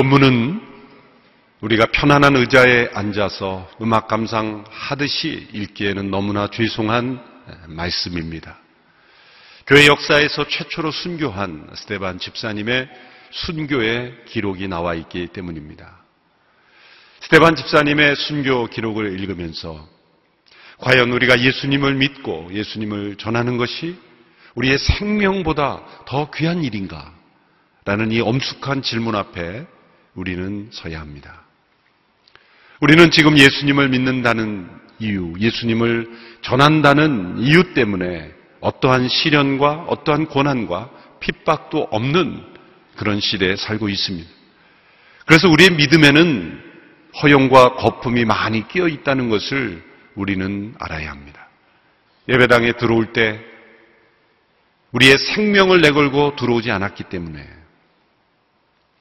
본문은 우리가 편안한 의자에 앉아서 음악 감상하듯이 읽기에는 너무나 죄송한 말씀입니다. 교회 역사에서 최초로 순교한 스테반 집사님의 순교의 기록이 나와 있기 때문입니다. 스테반 집사님의 순교 기록을 읽으면서 과연 우리가 예수님을 믿고 예수님을 전하는 것이 우리의 생명보다 더 귀한 일인가? 라는 이 엄숙한 질문 앞에 우리는 서야 합니다. 우리는 지금 예수님을 믿는다는 이유, 예수님을 전한다는 이유 때문에 어떠한 시련과 어떠한 고난과 핍박도 없는 그런 시대에 살고 있습니다. 그래서 우리의 믿음에는 허용과 거품이 많이 끼어 있다는 것을 우리는 알아야 합니다. 예배당에 들어올 때 우리의 생명을 내걸고 들어오지 않았기 때문에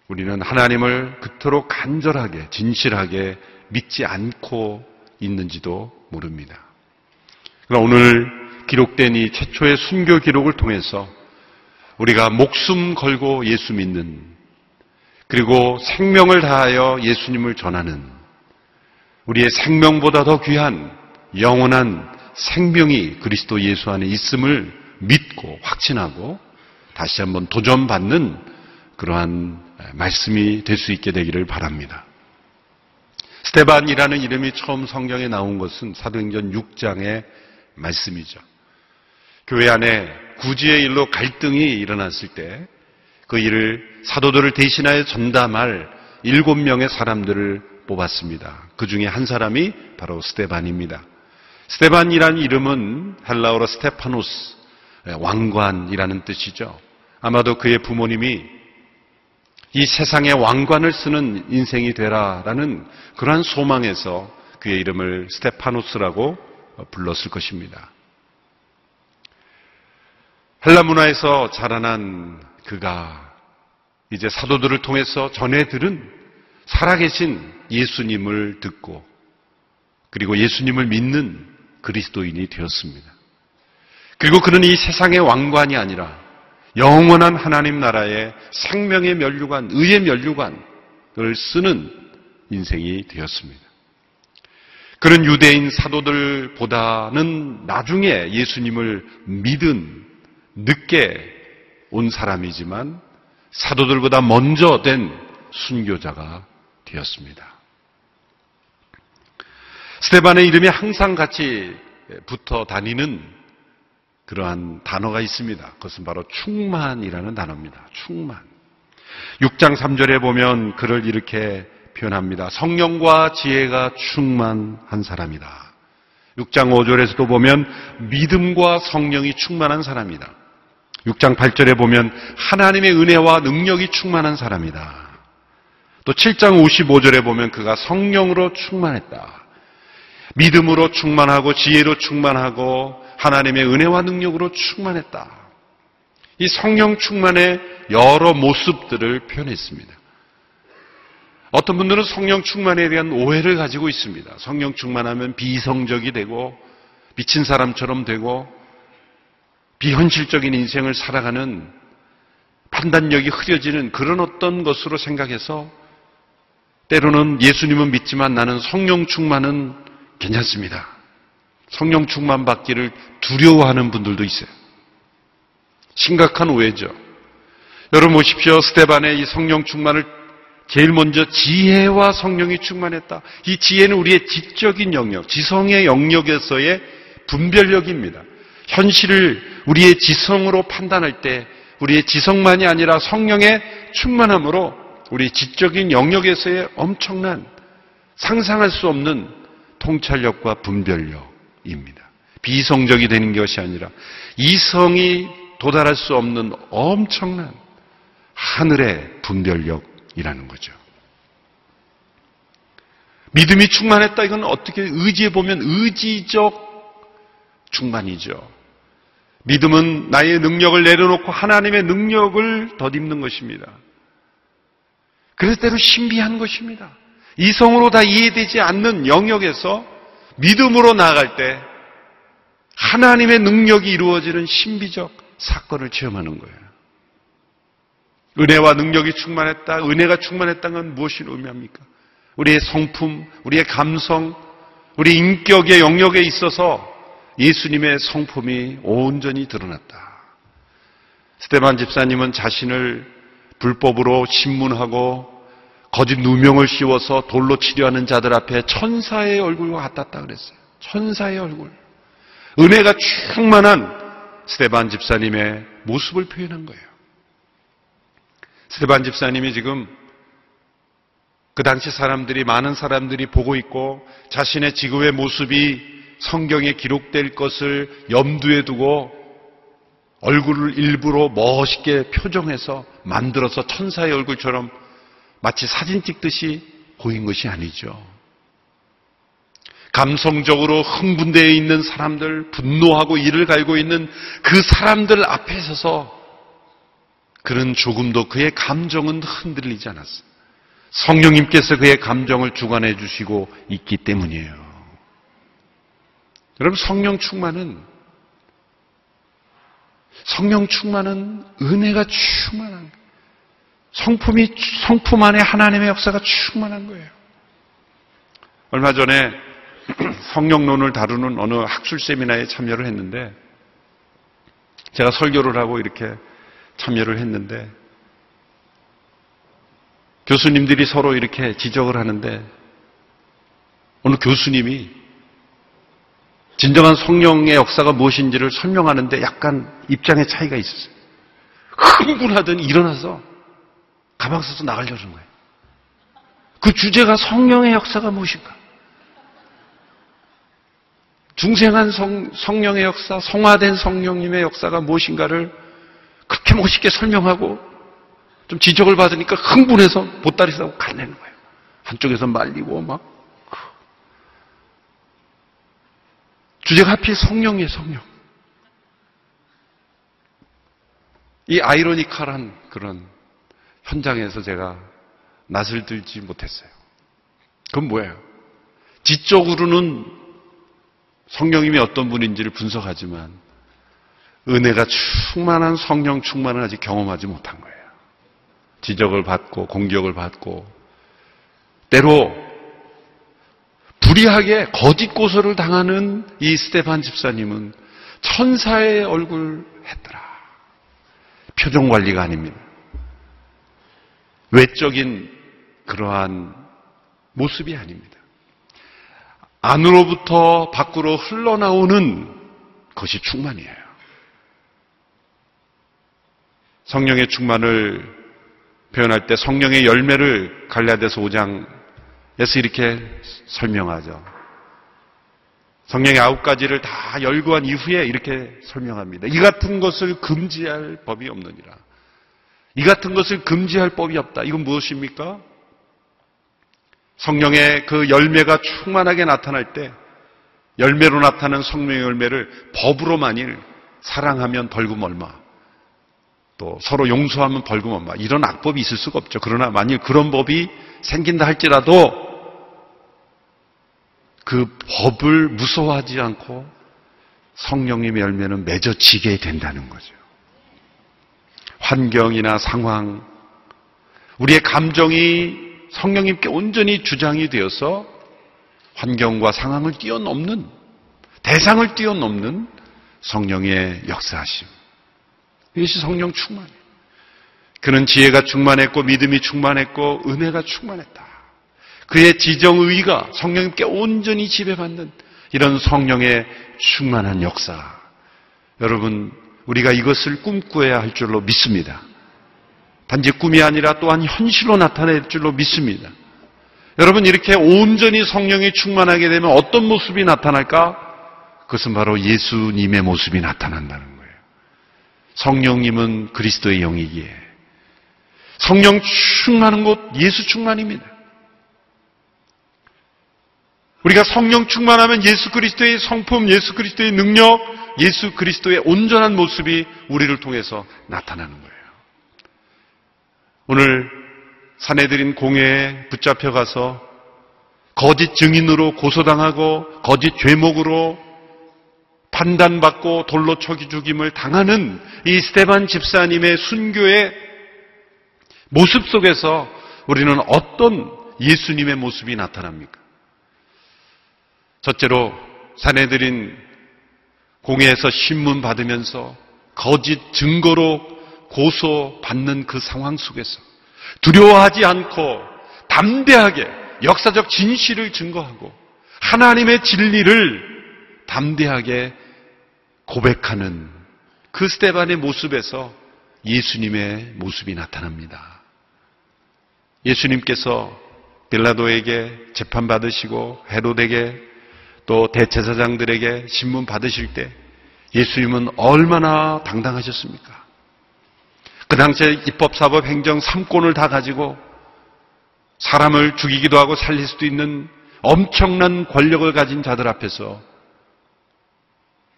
우리는 하나님을 그토록 간절하게, 진실하게 믿지 않고 있는지도 모릅니다. 그러나 오늘 기록된 이 최초의 순교 기록을 통해서 우리가 목숨 걸고 예수 믿는 그리고 생명을 다하여 예수님을 전하는 우리의 생명보다 더 귀한 영원한 생명이 그리스도 예수 안에 있음을 믿고 확신하고 다시 한번 도전받는 그러한 말씀이 될 수 있게 되기를 바랍니다. 스테반이라는 이름이 처음 성경에 나온 것은 사도행전 6장의 말씀이죠. 교회 안에 구지의 일로 갈등이 일어났을 때 그 일을 사도들을 대신하여 전담할 일곱 명의 사람들을 뽑았습니다. 그 중에 한 사람이 바로 스데반입니다. 스데반이라는 이름은 헬라어로 스테파노스, 왕관이라는 뜻이죠. 아마도 그의 부모님이 이 세상의 왕관을 쓰는 인생이 되라라는 그러한 소망에서 그의 이름을 스테파노스라고 불렀을 것입니다. 헬라 문화에서 자라난 그가 이제 사도들을 통해서 전해 들은 살아계신 예수님을 듣고 그리고 예수님을 믿는 그리스도인이 되었습니다. 그리고 그는 이 세상의 왕관이 아니라 영원한 하나님 나라의 생명의 면류관, 의의 면류관을 쓰는 인생이 되었습니다. 그런 유대인 사도들보다는 나중에 예수님을 믿은 늦게 온 사람이지만 사도들보다 먼저 된 순교자가 되었습니다. 스테반의 이름이 항상 같이 붙어 다니는 그러한 단어가 있습니다. 그것은 바로 충만이라는 단어입니다. 충만. 6장 3절에 보면 그를 이렇게 표현합니다. 성령과 지혜가 충만한 사람이다. 6장 5절에서도 보면 믿음과 성령이 충만한 사람이다. 6장 8절에 보면 하나님의 은혜와 능력이 충만한 사람이다. 또 7장 55절에 보면 그가 성령으로 충만했다. 믿음으로 충만하고 지혜로 충만하고 하나님의 은혜와 능력으로 충만했다. 이 성령 충만의 여러 모습들을 표현했습니다. 어떤 분들은 성령 충만에 대한 오해를 가지고 있습니다. 성령 충만하면 비성적이 되고 미친 사람처럼 되고 비현실적인 인생을 살아가는 판단력이 흐려지는 그런 어떤 것으로 생각해서 때로는 예수님은 믿지만 나는 성령 충만은 괜찮습니다. 성령 충만 받기를 두려워하는 분들도 있어요. 심각한 오해죠. 여러분 보십시오. 스테반의 이 성령 충만을 제일 먼저 지혜와 성령이 충만했다. 이 지혜는 우리의 지적인 영역, 지성의 영역에서의 분별력입니다. 현실을 우리의 지성으로 판단할 때 우리의 지성만이 아니라 성령의 충만함으로 우리 지적인 영역에서의 엄청난 상상할 수 없는 통찰력과 분별력, 입니다. 비성적이 되는 것이 아니라 이성이 도달할 수 없는 엄청난 하늘의 분별력이라는 거죠. 믿음이 충만했다. 이건 어떻게 의지해 보면 의지적 충만이죠. 믿음은 나의 능력을 내려놓고 하나님의 능력을 덧입는 것입니다. 그래서 때로 신비한 것입니다. 이성으로 다 이해되지 않는 영역에서 믿음으로 나아갈 때 하나님의 능력이 이루어지는 신비적 사건을 체험하는 거예요. 은혜와 능력이 충만했다. 은혜가 충만했다는 건 무엇을 의미합니까? 우리의 성품, 우리의 감성, 우리 인격의 영역에 있어서 예수님의 성품이 온전히 드러났다. 스테반 집사님은 자신을 불법으로 신문하고 거짓 누명을 씌워서 돌로 치료하는 자들 앞에 천사의 얼굴과 같았다 그랬어요. 천사의 얼굴. 은혜가 충만한 스테반 집사님의 모습을 표현한 거예요. 스테반 집사님이 지금 그 당시 사람들이 많은 사람들이 보고 있고 자신의 지구의 모습이 성경에 기록될 것을 염두에 두고 얼굴을 일부러 멋있게 표정해서 만들어서 천사의 얼굴처럼 마치 사진 찍듯이 보인 것이 아니죠. 감성적으로 흥분되어 있는 사람들, 분노하고 이를 갈고 있는 그 사람들 앞에 서서 그는 조금도 그의 감정은 흔들리지 않았어. 성령님께서 그의 감정을 주관해 주시고 있기 때문이에요. 여러분, 성령 충만은 성령 충만은 은혜가 충만한 성품이 성품 안에 하나님의 역사가 충만한 거예요. 얼마 전에 성령론을 다루는 어느 학술 세미나에 참여를 했는데 제가 설교를 하고 이렇게 참여를 했는데 교수님들이 서로 이렇게 지적을 하는데 어느 교수님이 진정한 성령의 역사가 무엇인지를 설명하는데 약간 입장의 차이가 있었어요. 흥분하더니 일어나서 가방 써서 나가려는 거예요. 그 주제가 성령의 역사가 무엇인가? 중생한 성, 성령의 역사, 성화된 성령님의 역사가 무엇인가를 그렇게 멋있게 설명하고 좀 지적을 받으니까 흥분해서 보따리 싸고 갈내는 거예요. 한쪽에서 말리고 막. 주제가 하필 성령이에요, 성령. 이 아이러니컬한 그런 현장에서 제가 낯을 들지 못했어요. 그건 뭐예요? 지적으로는 성령님이 어떤 분인지를 분석하지만 은혜가 충만한 성령 충만을 아직 경험하지 못한 거예요. 지적을 받고 공격을 받고 때로 불의하게 거짓 고소를 당하는 이 스테반 집사님은 천사의 얼굴 했더라. 표정 관리가 아닙니다. 외적인 그러한 모습이 아닙니다. 안으로부터 밖으로 흘러나오는 것이 충만이에요. 성령의 충만을 표현할 때 성령의 열매를 갈라디아서 5장에서 이렇게 설명하죠. 성령의 아홉 가지를 다 열거한 이후에 이렇게 설명합니다. 이 같은 것을 금지할 법이 없느니라. 이 같은 것을 금지할 법이 없다. 이건 무엇입니까? 성령의 그 열매가 충만하게 나타날 때 열매로 나타나는 성령의 열매를 법으로 만일 사랑하면 벌금 얼마 또 서로 용서하면 벌금 얼마 이런 악법이 있을 수가 없죠. 그러나 만일 그런 법이 생긴다 할지라도 그 법을 무서워하지 않고 성령님의 열매는 맺어지게 된다는 거죠. 환경이나 상황, 우리의 감정이 성령님께 온전히 주장이 되어서 환경과 상황을 뛰어넘는, 대상을 뛰어넘는 성령의 역사하심. 이것이 성령 충만이에요. 그는 지혜가 충만했고 믿음이 충만했고 은혜가 충만했다. 그의 지정의가 성령님께 온전히 지배받는 이런 성령의 충만한 역사. 여러분, 우리가 이것을 꿈꾸어야 할 줄로 믿습니다. 단지 꿈이 아니라 또한 현실로 나타낼 줄로 믿습니다. 여러분 이렇게 온전히 성령이 충만하게 되면 어떤 모습이 나타날까? 그것은 바로 예수님의 모습이 나타난다는 거예요. 성령님은 그리스도의 영이기에 성령 충만한 곳 예수 충만입니다. 우리가 성령 충만하면 예수 그리스도의 성품, 예수 그리스도의 능력, 예수 그리스도의 온전한 모습이 우리를 통해서 나타나는 거예요. 오늘 사내들인 공회에 붙잡혀 가서 거짓 증인으로 고소당하고 거짓 죄목으로 판단받고 돌로 쳐기 죽임을 당하는 이 스테반 집사님의 순교의 모습 속에서 우리는 어떤 예수님의 모습이 나타납니까? 첫째로 사내들인 공회에서 신문 받으면서 거짓 증거로 고소받는 그 상황 속에서 두려워하지 않고 담대하게 역사적 진실을 증거하고 하나님의 진리를 담대하게 고백하는 그 스테반의 모습에서 예수님의 모습이 나타납니다. 예수님께서 빌라도에게 재판받으시고 헤로데게 또 대체사장들에게 신문 받으실 때 예수님은 얼마나 당당하셨습니까? 그 당시에 입법, 사법, 행정 3권을 다 가지고 사람을 죽이기도 하고 살릴 수도 있는 엄청난 권력을 가진 자들 앞에서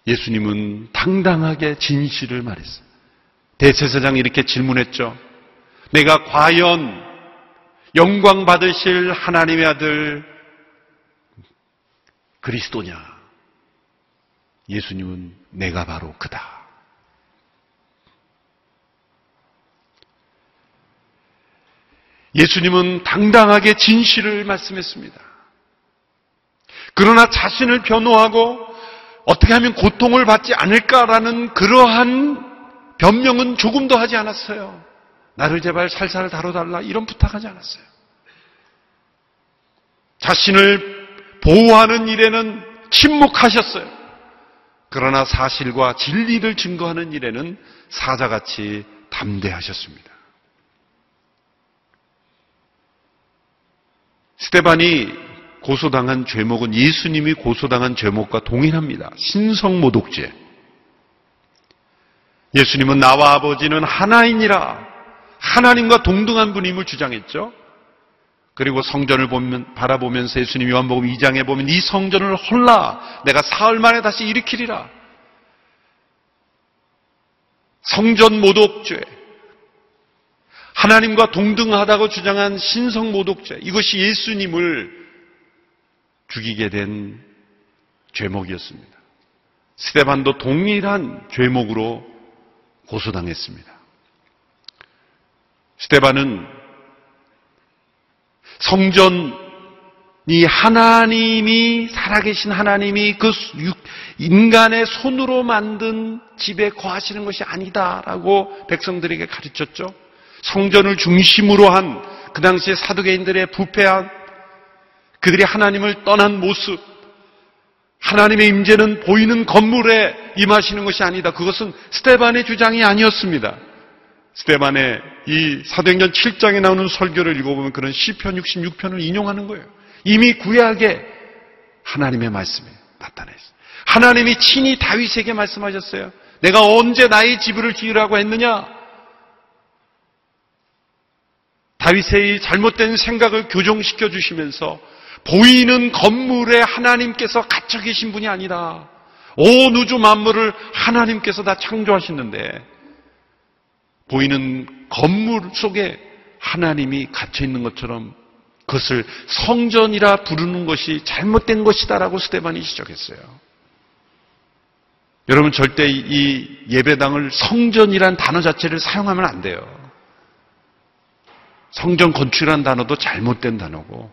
예수님은 당당하게 진실을 말했어요. 대제사장이 이렇게 질문했죠. 내가 과연 영광 받으실 하나님의 아들 그리스도냐? 예수님은 내가 바로 그다. 예수님은 당당하게 진실을 말씀했습니다. 그러나 자신을 변호하고 어떻게 하면 고통을 받지 않을까라는 그러한 변명은 조금도 하지 않았어요. 나를 제발 살살 다뤄달라 이런 부탁하지 않았어요. 자신을 보호하는 일에는 침묵하셨어요. 그러나 사실과 진리를 증거하는 일에는 사자같이 담대하셨습니다. 스테반이 고소당한 죄목은 예수님이 고소당한 죄목과 동일합니다. 신성모독죄. 예수님은 나와 아버지는 하나이니라 하나님과 동등한 분임을 주장했죠. 그리고 성전을 보면, 바라보면서 예수님 요한복음 2장에 보면 이 성전을 헐라 내가 사흘 만에 다시 일으키리라. 성전 모독죄. 하나님과 동등하다고 주장한 신성 모독죄. 이것이 예수님을 죽이게 된 죄목이었습니다. 스테반도 동일한 죄목으로 고소당했습니다. 스테반은 성전이 하나님이 살아계신 하나님이 그 인간의 손으로 만든 집에 거하시는 것이 아니다라고 백성들에게 가르쳤죠. 성전을 중심으로 한 그 당시에 사두개인들의 부패한 그들이 하나님을 떠난 모습, 하나님의 임재는 보이는 건물에 임하시는 것이 아니다. 그것은 스테반의 주장이 아니었습니다. 스테반의 이 사도행전 7장에 나오는 설교를 읽어보면 그런 시편 66편을 인용하는 거예요. 이미 구약에 하나님의 말씀이 나타나 있어요. 하나님이 친히 다윗에게 말씀하셨어요. 내가 언제 나의 집을 지으라고 했느냐? 다윗의 잘못된 생각을 교정시켜 주시면서 보이는 건물에 하나님께서 갇혀 계신 분이 아니라 온 우주 만물을 하나님께서 다 창조하시는데 보이는 건물 속에 하나님이 갇혀 있는 것처럼 그것을 성전이라 부르는 것이 잘못된 것이다라고 스테반이 지적했어요. 여러분 절대 이 예배당을 성전이란 단어 자체를 사용하면 안 돼요. 성전 건축이라는 단어도 잘못된 단어고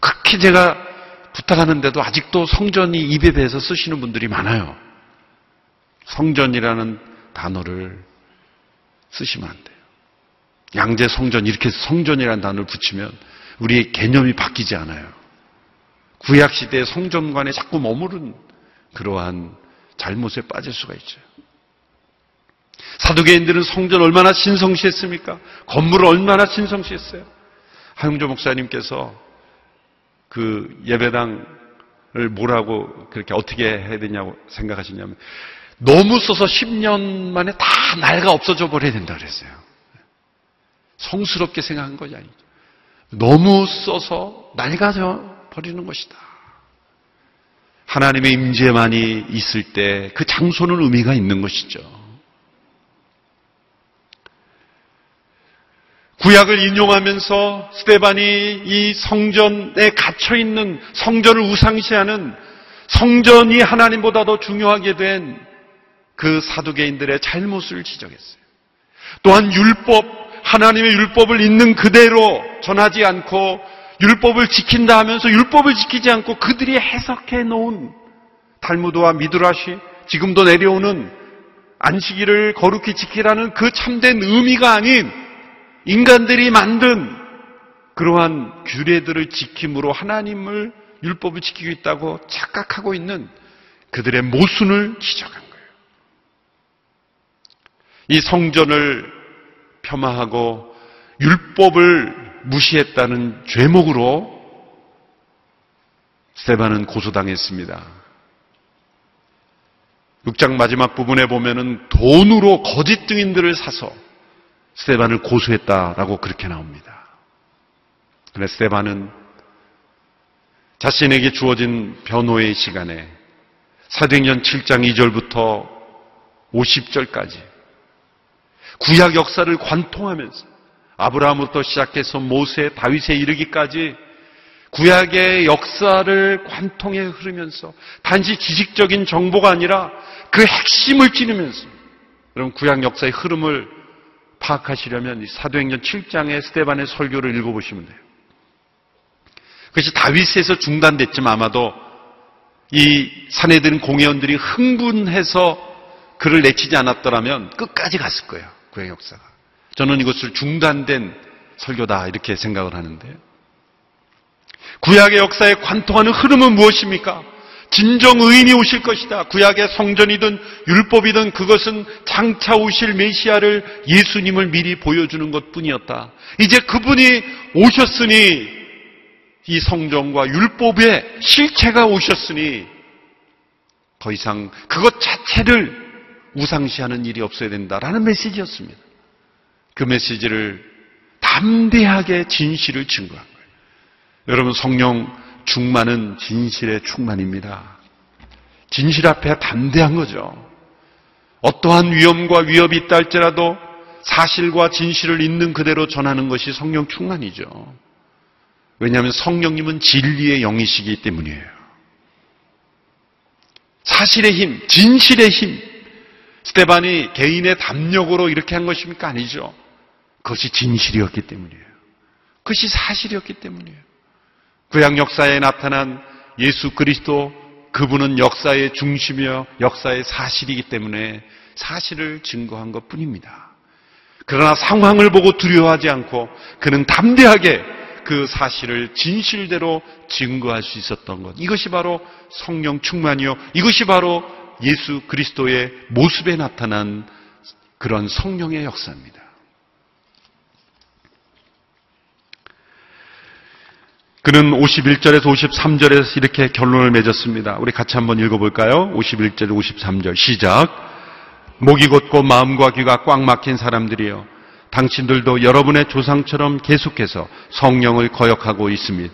극히 제가 부탁하는데도 아직도 성전이 입에 배서 쓰시는 분들이 많아요. 성전이라는 단어를 쓰시면 안 돼요. 양재 성전 이렇게 성전이라는 단어를 붙이면 우리의 개념이 바뀌지 않아요. 구약 시대의 성전관에 자꾸 머무른 그러한 잘못에 빠질 수가 있죠. 사두개인들은 성전 얼마나 신성시했습니까? 건물을 얼마나 신성시했어요? 하용조 목사님께서 그 예배당을 뭐라고 그렇게 어떻게 해야 되냐고 생각하시냐면 너무 써서 10년 만에 다 날가 없어져 버려야 된다 그랬어요. 성스럽게 생각한 것이 아니죠. 너무 써서 낡아져 버리는 것이다. 하나님의 임재만이 있을 때 그 장소는 의미가 있는 것이죠. 구약을 인용하면서 스테반이 이 성전에 갇혀 있는 성전을 우상시하는 성전이 하나님보다 더 중요하게 된 그 사두개인들의 잘못을 지적했어요. 또한 율법, 하나님의 율법을 있는 그대로 전하지 않고 율법을 지킨다 하면서 율법을 지키지 않고 그들이 해석해 놓은 탈무드와 미드라시 지금도 내려오는 안식일을 거룩히 지키라는 그 참된 의미가 아닌 인간들이 만든 그러한 규례들을 지킴으로 하나님을 율법을 지키고 있다고 착각하고 있는 그들의 모순을 거예요. 이 성전을 폄하하고 율법을 무시했다는 죄목으로 스테반은 고소당했습니다. 6장 마지막 부분에 보면은 돈으로 거짓 증인들을 사서 스테반을 고소했다라고 그렇게 나옵니다. 그런데 스테반은 자신에게 주어진 변호의 시간에 사도행전 7장 2절부터 50절까지 구약 역사를 관통하면서 아브라함부터 시작해서 모세, 다윗에 이르기까지 구약의 역사를 관통해 흐르면서 단지 지식적인 정보가 아니라 그 핵심을 찌르면서 여러분 구약 역사의 흐름을 파악하시려면 사도행전 7장의 스테반의 설교를 읽어보시면 돼요. 그것이 다윗에서 중단됐지만 아마도 이 사내들은 공회원들이 흥분해서 그를 내치지 않았더라면 끝까지 갔을 거예요. 구약 역사가. 저는 이것을 중단된 설교다 이렇게 생각을 하는데 구약의 역사에 관통하는 흐름은 무엇입니까? 진정 의인이 오실 것이다. 구약의 성전이든 율법이든 그것은 장차 오실 메시아를 예수님을 미리 보여주는 것 뿐이었다. 이제 그분이 오셨으니 이 성전과 율법의 실체가 오셨으니 더 이상 그것 자체를 우상시하는 일이 없어야 된다라는 메시지였습니다. 그 메시지를 담대하게 진실을 증거한 거예요. 여러분 성령 충만은 진실의 충만입니다. 진실 앞에 담대한 거죠. 어떠한 위험과 위협이 있다 할지라도 사실과 진실을 있는 그대로 전하는 것이 성령 충만이죠. 왜냐하면 성령님은 진리의 영이시기 때문이에요. 사실의 힘, 진실의 힘. 스테반이 개인의 담력으로 이렇게 한 것입니까? 아니죠. 그것이 진실이었기 때문이에요. 그것이 사실이었기 것이문이에요 구약 역사에 나타난 예수 그리스도 그분은 역사의 중심이며 역사의 사실이기 때문에 사실을 증거한 것 뿐입니다. 그러나 상황을 보고 두려워하지 않고 그는 담대하게 그 사실을 진실대로 증거할 수 있었던 것. 이것이 바로 성령 충만이요. 이것이 바로 예수 그리스도의 모습에 나타난 그런 성령의 역사입니다. 그는 51절에서 53절에서 이렇게 결론을 맺었습니다. 우리 같이 한번 읽어볼까요? 51절, 53절. 시작. 목이 곧고 마음과 귀가 꽉 막힌 사람들이여. 당신들도 여러분의 조상처럼 계속해서 성령을 거역하고 있습니다.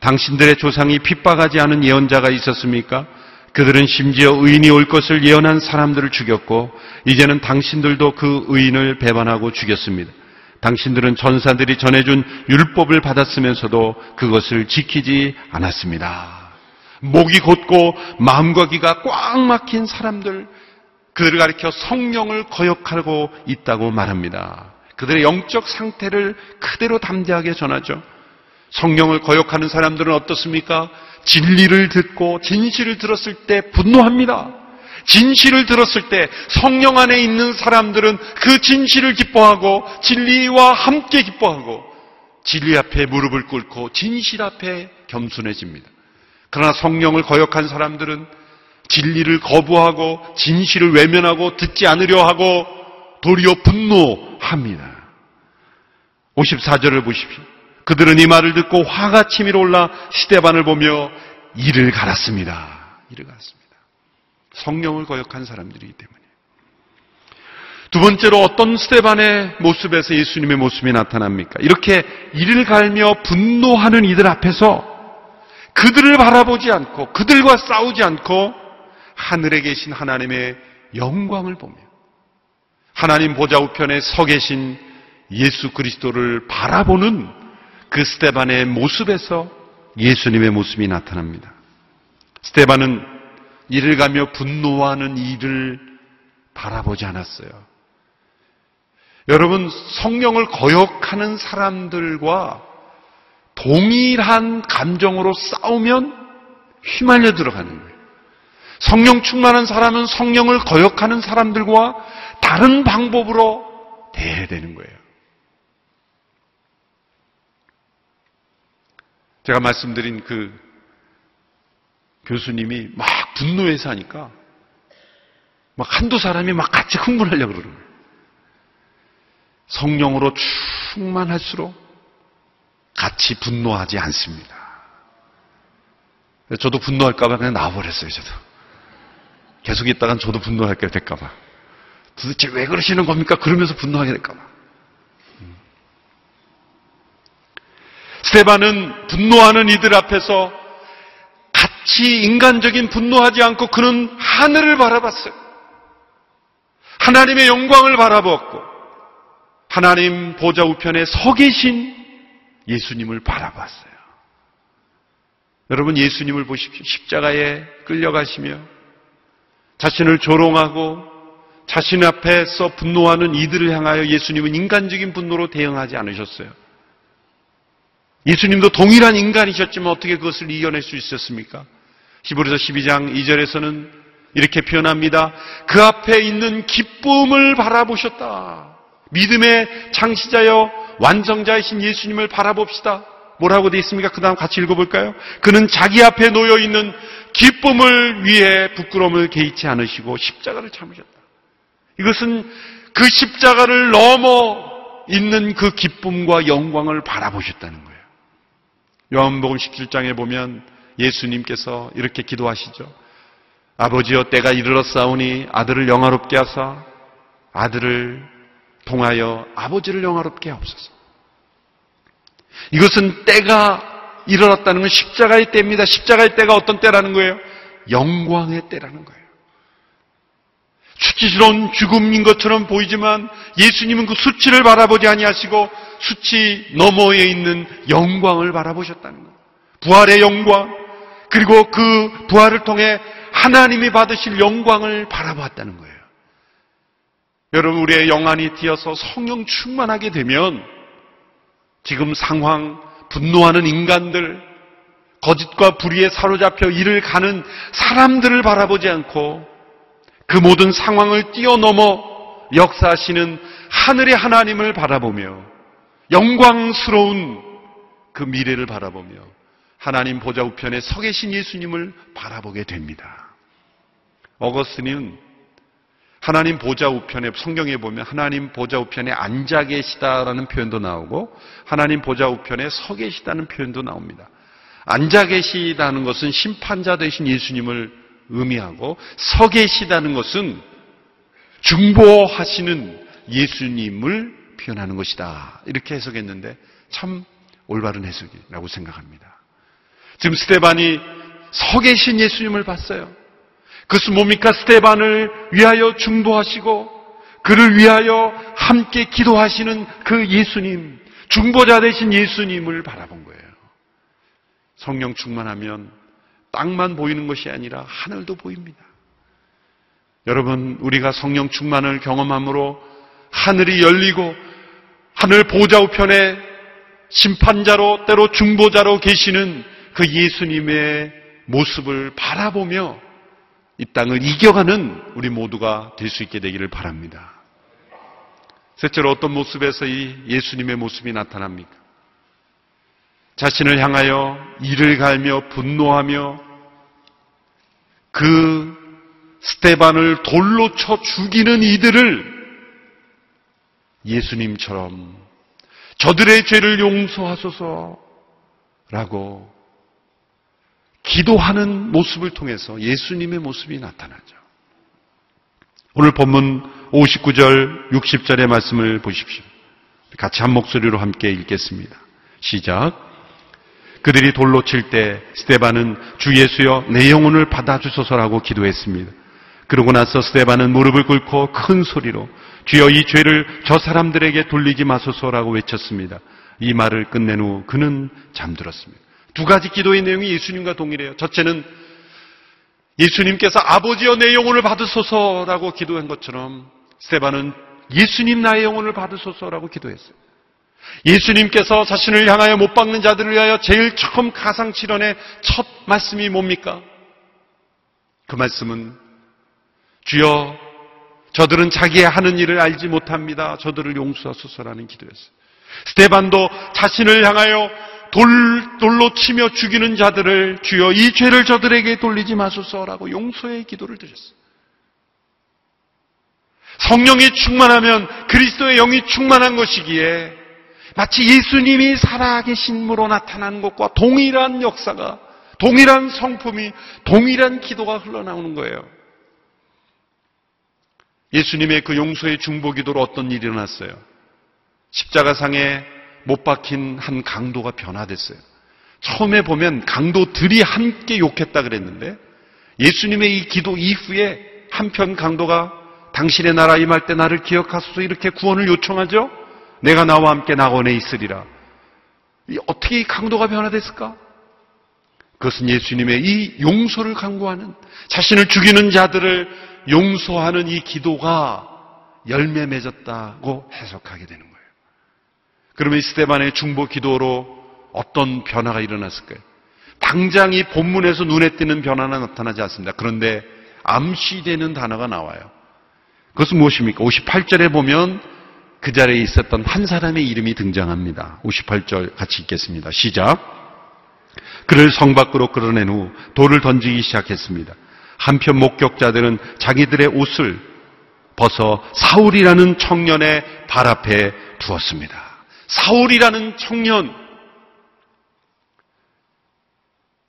당신들의 조상이 핍박하지 않은 예언자가 있었습니까? 그들은 심지어 의인이 올 것을 예언한 사람들을 죽였고, 이제는 당신들도 그 의인을 배반하고 죽였습니다. 당신들은 전사들이 전해준 율법을 받았으면서도 그것을 지키지 않았습니다. 목이 곧고 마음과 귀가 꽉 막힌 사람들, 그들을 가리켜 성령을 거역하고 있다고 말합니다. 그들의 영적 상태를 그대로 담대하게 전하죠. 성령을 거역하는 사람들은 어떻습니까? 진리를 듣고 진실을 들었을 때 분노합니다. 진실을 들었을 때 성령 안에 있는 사람들은 그 진실을 기뻐하고 진리와 함께 기뻐하고 진리 앞에 무릎을 꿇고 진실 앞에 겸손해집니다. 그러나 성령을 거역한 사람들은 진리를 거부하고 진실을 외면하고 듣지 않으려 하고 도리어 분노합니다. 54절을 보십시오. 그들은 이 말을 듣고 화가 치밀어 올라 시대반을 보며 이를 갈았습니다. 이를 갈았습니다. 성령을 거역한 사람들이기 때문에. 두 번째로 어떤 스테반의 모습에서 예수님의 모습이 나타납니까? 이렇게 이를 갈며 분노하는 이들 앞에서 그들을 바라보지 않고 그들과 싸우지 않고 하늘에 계신 하나님의 영광을 보며 하나님 보좌 우편에 서 계신 예수 그리스도를 바라보는 그 스테반의 모습에서 예수님의 모습이 나타납니다. 스테반은 이를 가며 분노하는 이를 바라보지 않았어요. 여러분, 성령을 거역하는 사람들과 동일한 감정으로 싸우면 휘말려 들어가는 거예요. 성령 충만한 사람은 성령을 거역하는 사람들과 다른 방법으로 대해야 되는 거예요. 제가 말씀드린 그 교수님이 막 분노해서 하니까 막 한두 사람이 막 같이 흥분하려고 그러는 거예요. 성령으로 충만할수록 같이 분노하지 않습니다. 저도 분노할까봐 그냥 나와버렸어요, 저도. 계속 있다간 저도 분노할게 될까봐. 도대체 왜 그러시는 겁니까? 그러면서 분노하게 될까봐. 스테반은 분노하는 이들 앞에서 같이 인간적인 분노하지 않고 그는 하늘을 바라봤어요. 하나님의 영광을 바라보았고 하나님 보좌 우편에 서 계신 예수님을 바라봤어요. 여러분 예수님을 보십시오. 십자가에 끌려가시며 자신을 조롱하고 자신 앞에서 분노하는 이들을 향하여 예수님은 인간적인 분노로 대응하지 않으셨어요. 예수님도 동일한 인간이셨지만 어떻게 그것을 이겨낼 수 있었습니까? 히브리서 12장 2절에서는 이렇게 표현합니다. 그 앞에 있는 기쁨을 바라보셨다. 믿음의 창시자여 완성자이신 예수님을 바라봅시다. 뭐라고 되어 있습니까? 그 다음 같이 읽어볼까요? 그는 자기 앞에 놓여 있는 기쁨을 위해 부끄러움을 개의치 않으시고 십자가를 참으셨다. 이것은 그 십자가를 넘어 있는 그 기쁨과 영광을 바라보셨다는 거예요. 요한복음 17장에 보면 예수님께서 이렇게 기도하시죠. 아버지여 때가 이르렀사오니 아들을 영화롭게 하사 아들을 통하여 아버지를 영화롭게 하옵소서. 이것은 때가 이르렀다는 건 십자가의 때입니다. 십자가의 때가 어떤 때라는 거예요? 영광의 때라는 거예요. 수치스러운 죽음인 것처럼 보이지만 예수님은 그 수치를 바라보지 아니하시고 수치 너머에 있는 영광을 바라보셨다는 거예요. 부활의 영광 그리고 그 부활을 통해 하나님이 받으실 영광을 바라보았다는 거예요. 여러분 우리의 영안이 띄어서 성령 충만하게 되면 지금 상황 분노하는 인간들 거짓과 불의에 사로잡혀 일을 가는 사람들을 바라보지 않고 그 모든 상황을 뛰어넘어 역사하시는 하늘의 하나님을 바라보며 영광스러운 그 미래를 바라보며 하나님 보좌 우편에 서 계신 예수님을 바라보게 됩니다. 어거스틴은 하나님 보좌 우편에 성경에 보면 하나님 보좌 우편에 앉아 계시다라는 표현도 나오고 하나님 보좌 우편에 서 계시다는 표현도 나옵니다. 앉아 계시다는 것은 심판자 되신 예수님을 의미하고 서 계시다는 것은 중보하시는 예수님을 표현하는 것이다. 이렇게 해석했는데 참 올바른 해석이라고 생각합니다. 지금 스테반이 서 계신 예수님을 봤어요. 그것은 뭡니까? 스테반을 위하여 중보하시고 그를 위하여 함께 기도하시는 그 예수님, 중보자 되신 예수님을 바라본 거예요. 성령 충만하면 땅만 보이는 것이 아니라 하늘도 보입니다. 여러분, 우리가 성령 충만을 경험함으로 하늘이 열리고 하늘 보좌 우편에 심판자로 때로 중보자로 계시는 그 예수님의 모습을 바라보며 이 땅을 이겨가는 우리 모두가 될 수 있게 되기를 바랍니다. 셋째로 어떤 모습에서 이 예수님의 모습이 나타납니까? 자신을 향하여 이를 갈며 분노하며 그 스테반을 돌로 쳐 죽이는 이들을 예수님처럼 저들의 죄를 용서하소서라고 기도하는 모습을 통해서 예수님의 모습이 나타나죠. 오늘 본문 59절, 60절의 말씀을 보십시오. 같이 한 목소리로 함께 읽겠습니다. 시작. 그들이 돌로 칠 때 스테반은 주 예수여 내 영혼을 받아주소서라고 기도했습니다. 그러고 나서 스테반은 무릎을 꿇고 큰 소리로 주여 이 죄를 저 사람들에게 돌리지 마소서라고 외쳤습니다. 이 말을 끝낸 후 그는 잠들었습니다. 두 가지 기도의 내용이 예수님과 동일해요. 첫째는 예수님께서 아버지여 내 영혼을 받으소서라고 기도한 것처럼 스테반은 예수님 나의 영혼을 받으소서라고 기도했어요. 예수님께서 자신을 향하여 못 박는 자들을 위하여 제일 처음 가상칠언의 첫 말씀이 뭡니까? 그 말씀은 주여 저들은 자기의 하는 일을 알지 못합니다. 저들을 용서하소서라는 기도였어요. 스테반도 자신을 향하여 돌, 돌로 치며 죽이는 자들을 주여 이 죄를 저들에게 돌리지 마소서라고 용서의 기도를 드렸어요. 성령이 충만하면 그리스도의 영이 충만한 것이기에 마치 예수님이 살아계신으로 나타나는 것과 동일한 역사가, 동일한 성품이, 동일한 기도가 흘러나오는 거예요. 예수님의 그 용서의 중보 기도로 어떤 일이 일어났어요? 십자가상에 못 박힌 한 강도가 변화됐어요. 처음에 보면 강도들이 함께 욕했다 그랬는데 예수님의 이 기도 이후에 한편 강도가 당신의 나라 임할 때 나를 기억하소서 이렇게 구원을 요청하죠? 내가 나와 함께 낙원에 있으리라. 어떻게 이 강도가 변화됐을까? 그것은 예수님의 이 용서를 강구하는 자신을 죽이는 자들을 용서하는 이 기도가 열매 맺었다고 해석하게 되는 거예요. 그러면 스테반의 중보 기도로 어떤 변화가 일어났을까요? 당장 이 본문에서 눈에 띄는 변화는 나타나지 않습니다. 그런데 암시되는 단어가 나와요. 그것은 무엇입니까? 58절에 보면 그 자리에 있었던 한 사람의 이름이 등장합니다. 58절 같이 읽겠습니다. 시작. 그를 성 밖으로 끌어낸 후 돌을 던지기 시작했습니다. 한편 목격자들은 자기들의 옷을 벗어 사울이라는 청년의 발 앞에 두었습니다. 사울이라는 청년.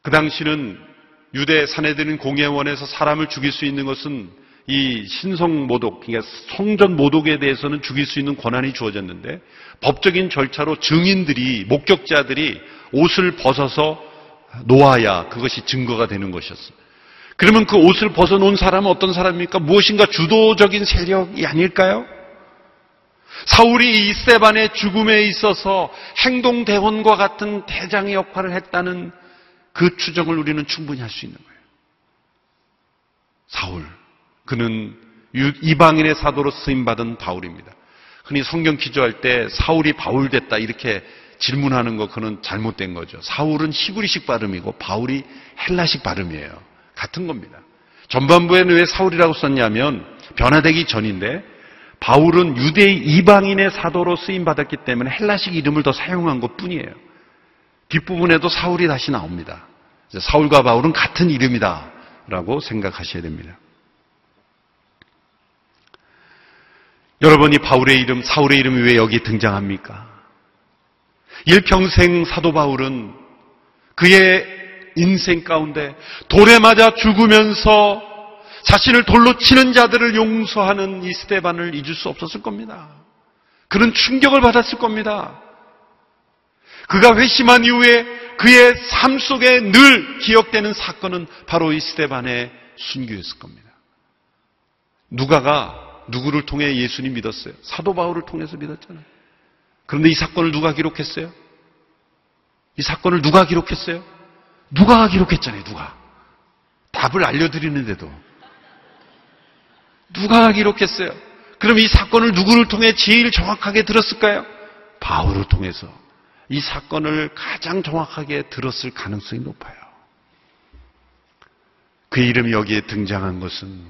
그 당시는 유대 사내들은 공예원에서 사람을 죽일 수 있는 것은 이 신성 모독, 그러니까 성전 모독에 대해서는 죽일 수 있는 권한이 주어졌는데 법적인 절차로 증인들이, 목격자들이 옷을 벗어서 놓아야 그것이 증거가 되는 것이었습니다. 그러면 그 옷을 벗어놓은 사람은 어떤 사람입니까? 무엇인가 주도적인 세력이 아닐까요? 사울이 이 세반의 죽음에 있어서 행동대원과 같은 대장의 역할을 했다는 그 추정을 우리는 충분히 할 수 있는 거예요. 사울. 그는 이방인의 사도로 쓰임받은 바울입니다. 흔히 성경 기조할 때 사울이 바울 됐다 이렇게 질문하는 거 그는 잘못된 거죠. 사울은 히브리식 발음이고 바울이 헬라식 발음이에요. 같은 겁니다. 전반부에는 왜 사울이라고 썼냐면 변화되기 전인데 바울은 유대 이방인의 사도로 쓰임 받았기 때문에 헬라식 이름을 더 사용한 것 뿐이에요. 뒷부분에도 사울이 다시 나옵니다. 사울과 바울은 같은 이름이다. 라고 생각하셔야 됩니다. 여러분이 바울의 이름, 사울의 이름이 왜 여기 등장합니까? 일평생 사도 바울은 그의 인생 가운데 돌에 맞아 죽으면서 자신을 돌로 치는 자들을 용서하는 이 스테반을 잊을 수 없었을 겁니다. 그런 충격을 받았을 겁니다. 그가 회심한 이후에 그의 삶 속에 늘 기억되는 사건은 바로 이 스테반의 순교였을 겁니다. 누가가 누구를 통해 예수님 믿었어요? 사도 바울을 통해서 믿었잖아요. 그런데 이 사건을 누가 기록했어요? 이 사건을 누가 기록했어요? 누가 기록했잖아요, 누가. 답을 알려드리는데도. 누가 기록했어요? 그럼 이 사건을 누구를 통해 제일 정확하게 들었을까요? 바울을 통해서 이 사건을 가장 정확하게 들었을 가능성이 높아요. 그 이름이 여기에 등장한 것은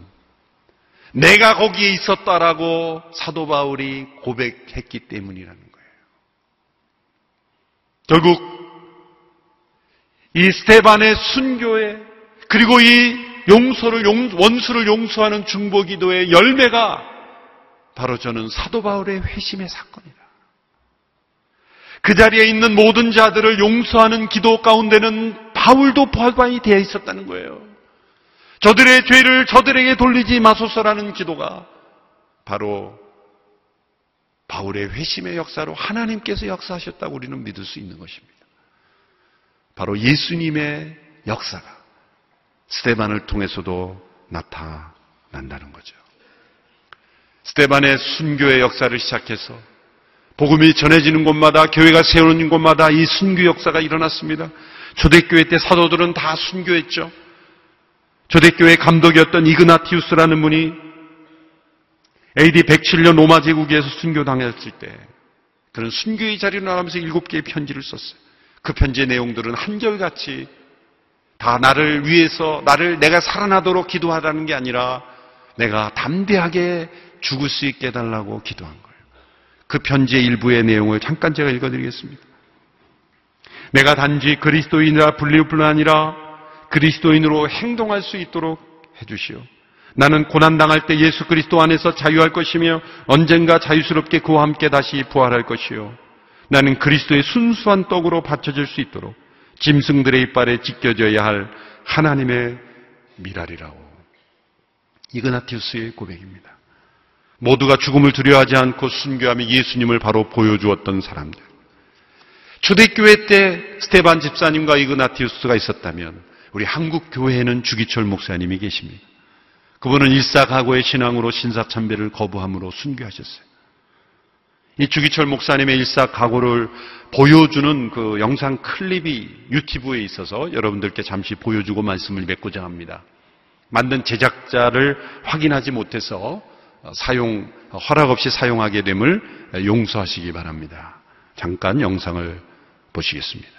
내가 거기에 있었다라고 사도 바울이 고백했기 때문이라는 거예요. 결국 이 스테반의 순교에 그리고 이 용서를 원수를 용서하는 중보 기도의 열매가 바로 저는 사도 바울의 회심의 사건이다. 그 자리에 있는 모든 자들을 용서하는 기도 가운데는 바울도 포함이 되어 있었다는 거예요. 저들의 죄를 저들에게 돌리지 마소서라는 기도가 바로 바울의 회심의 역사로 하나님께서 역사하셨다고 우리는 믿을 수 있는 것입니다. 바로 예수님의 역사가 스테반을 통해서도 나타난다는 거죠. 스테반의 순교의 역사를 시작해서 복음이 전해지는 곳마다 교회가 세우는 곳마다 이 순교 역사가 일어났습니다. 초대교회 때 사도들은 다 순교했죠. 초대교회 감독이었던 이그나티우스라는 분이 AD 107년 로마 제국에서 순교당했을 때 그런 순교의 자리로 나가면서 일곱 개의 편지를 썼어요. 그 편지의 내용들은 한결같이 다 나를 위해서 나를 내가 살아나도록 기도하라는 게 아니라 내가 담대하게 죽을 수 있게 해달라고 기도한 거예요. 그 편지의 일부의 내용을 잠깐 제가 읽어드리겠습니다. 내가 단지 그리스도인이라 불릴 뿐 아니라 그리스도인으로 행동할 수 있도록 해주시오. 나는 고난당할 때 예수 그리스도 안에서 자유할 것이며 언젠가 자유스럽게 그와 함께 다시 부활할 것이요. 나는 그리스도의 순수한 떡으로 받쳐질 수 있도록 짐승들의 이빨에 지켜져야 할 하나님의 미랄이라고. 이그나티우스의 고백입니다. 모두가 죽음을 두려워하지 않고 순교하며 예수님을 바로 보여주었던 사람들. 초대교회 때 스테반 집사님과 이그나티우스가 있었다면 우리 한국 교회에는 주기철 목사님이 계십니다. 그분은 일사각오의 신앙으로 신사참배를 거부함으로 순교하셨어요. 이 주기철 목사님의 일사각오를 보여주는 그 영상 클립이 유튜브에 있어서 여러분들께 잠시 보여주고 말씀을 맺고자 합니다. 만든 제작자를 확인하지 못해서 사용, 허락 없이 사용하게 됨을 용서하시기 바랍니다. 잠깐 영상을 보시겠습니다.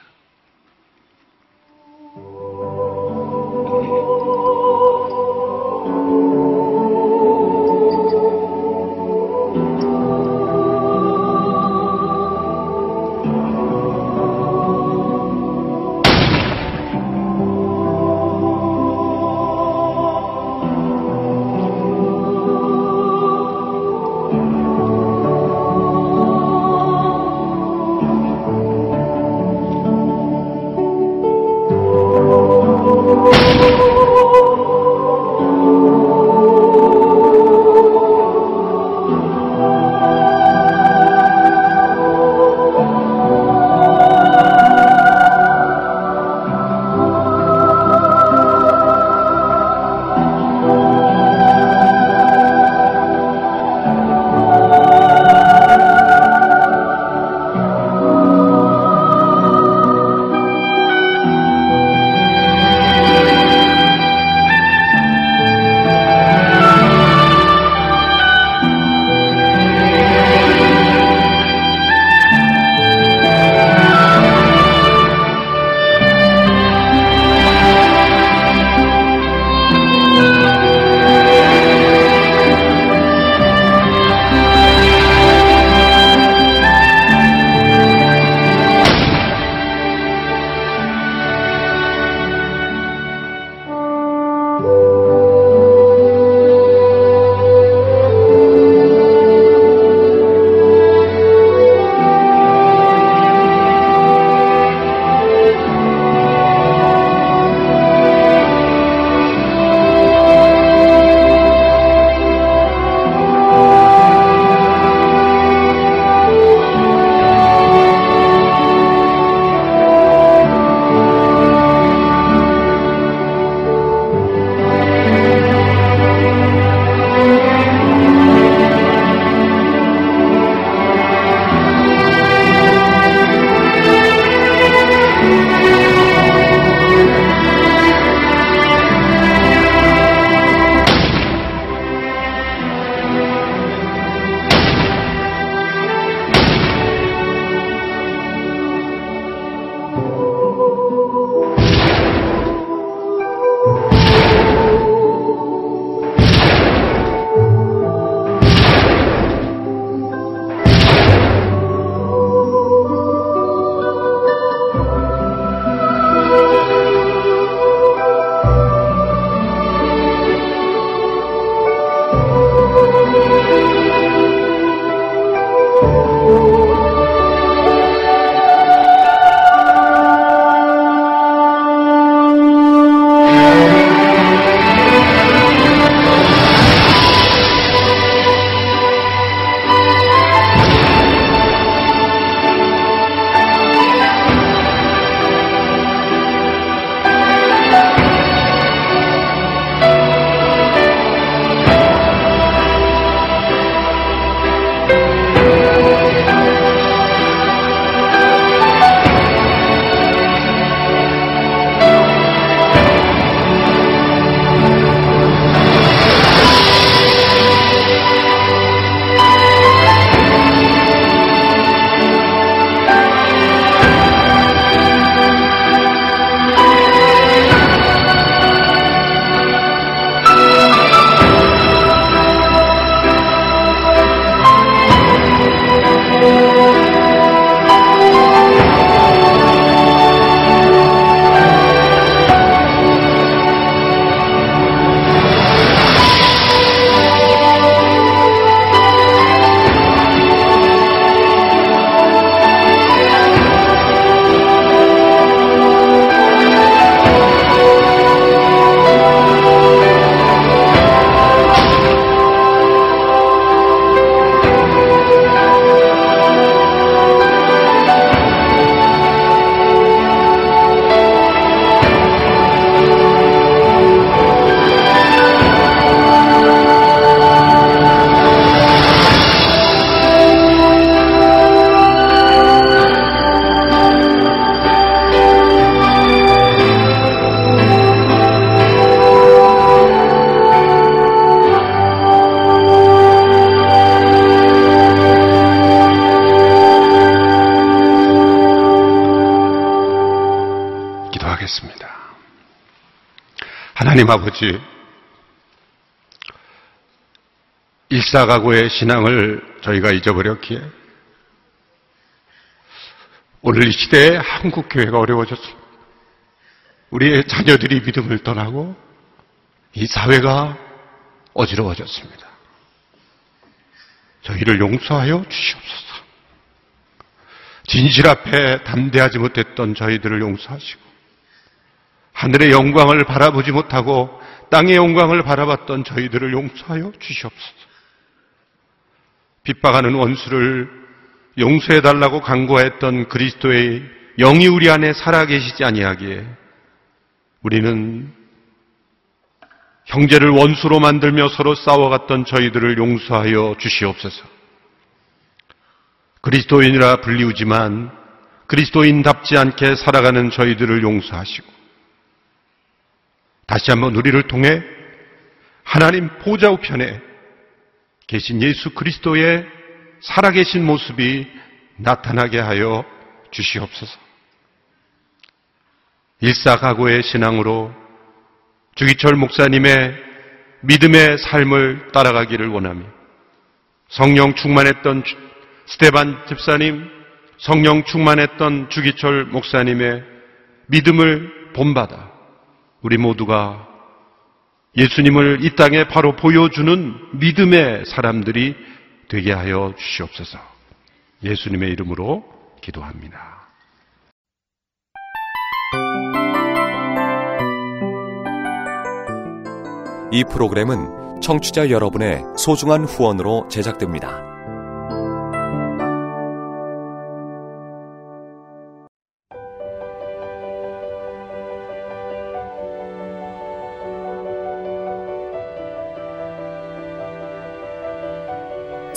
하나님 아버지, 일사가고의 신앙을 저희가 잊어버렸기에 오늘 이 시대에 한국 교회가 어려워졌습니다. 우리의 자녀들이 믿음을 떠나고 이 사회가 어지러워졌습니다. 저희를 용서하여 주시옵소서. 진실 앞에 담대하지 못했던 저희들을 용서하시고 하늘의 영광을 바라보지 못하고 땅의 영광을 바라봤던 저희들을 용서하여 주시옵소서. 핍박하는 원수를 용서해 달라고 강구했던 그리스도의 영이 우리 안에 살아 계시지 아니하기에 우리는 형제를 원수로 만들며 서로 싸워갔던 저희들을 용서하여 주시옵소서. 그리스도인이라 불리우지만 그리스도인답지 않게 살아가는 저희들을 용서하시고 다시 한번 우리를 통해 하나님 보좌 우편에 계신 예수 그리스도의 살아계신 모습이 나타나게 하여 주시옵소서. 일사가고의 신앙으로 주기철 목사님의 믿음의 삶을 따라가기를 원하며 성령 충만했던 스테반 집사님, 성령 충만했던 주기철 목사님의 믿음을 본받아 우리 모두가 예수님을 이 땅에 바로 보여주는 믿음의 사람들이 되게 하여 주시옵소서. 예수님의 이름으로 기도합니다. 이 프로그램은 청취자 여러분의 소중한 후원으로 제작됩니다.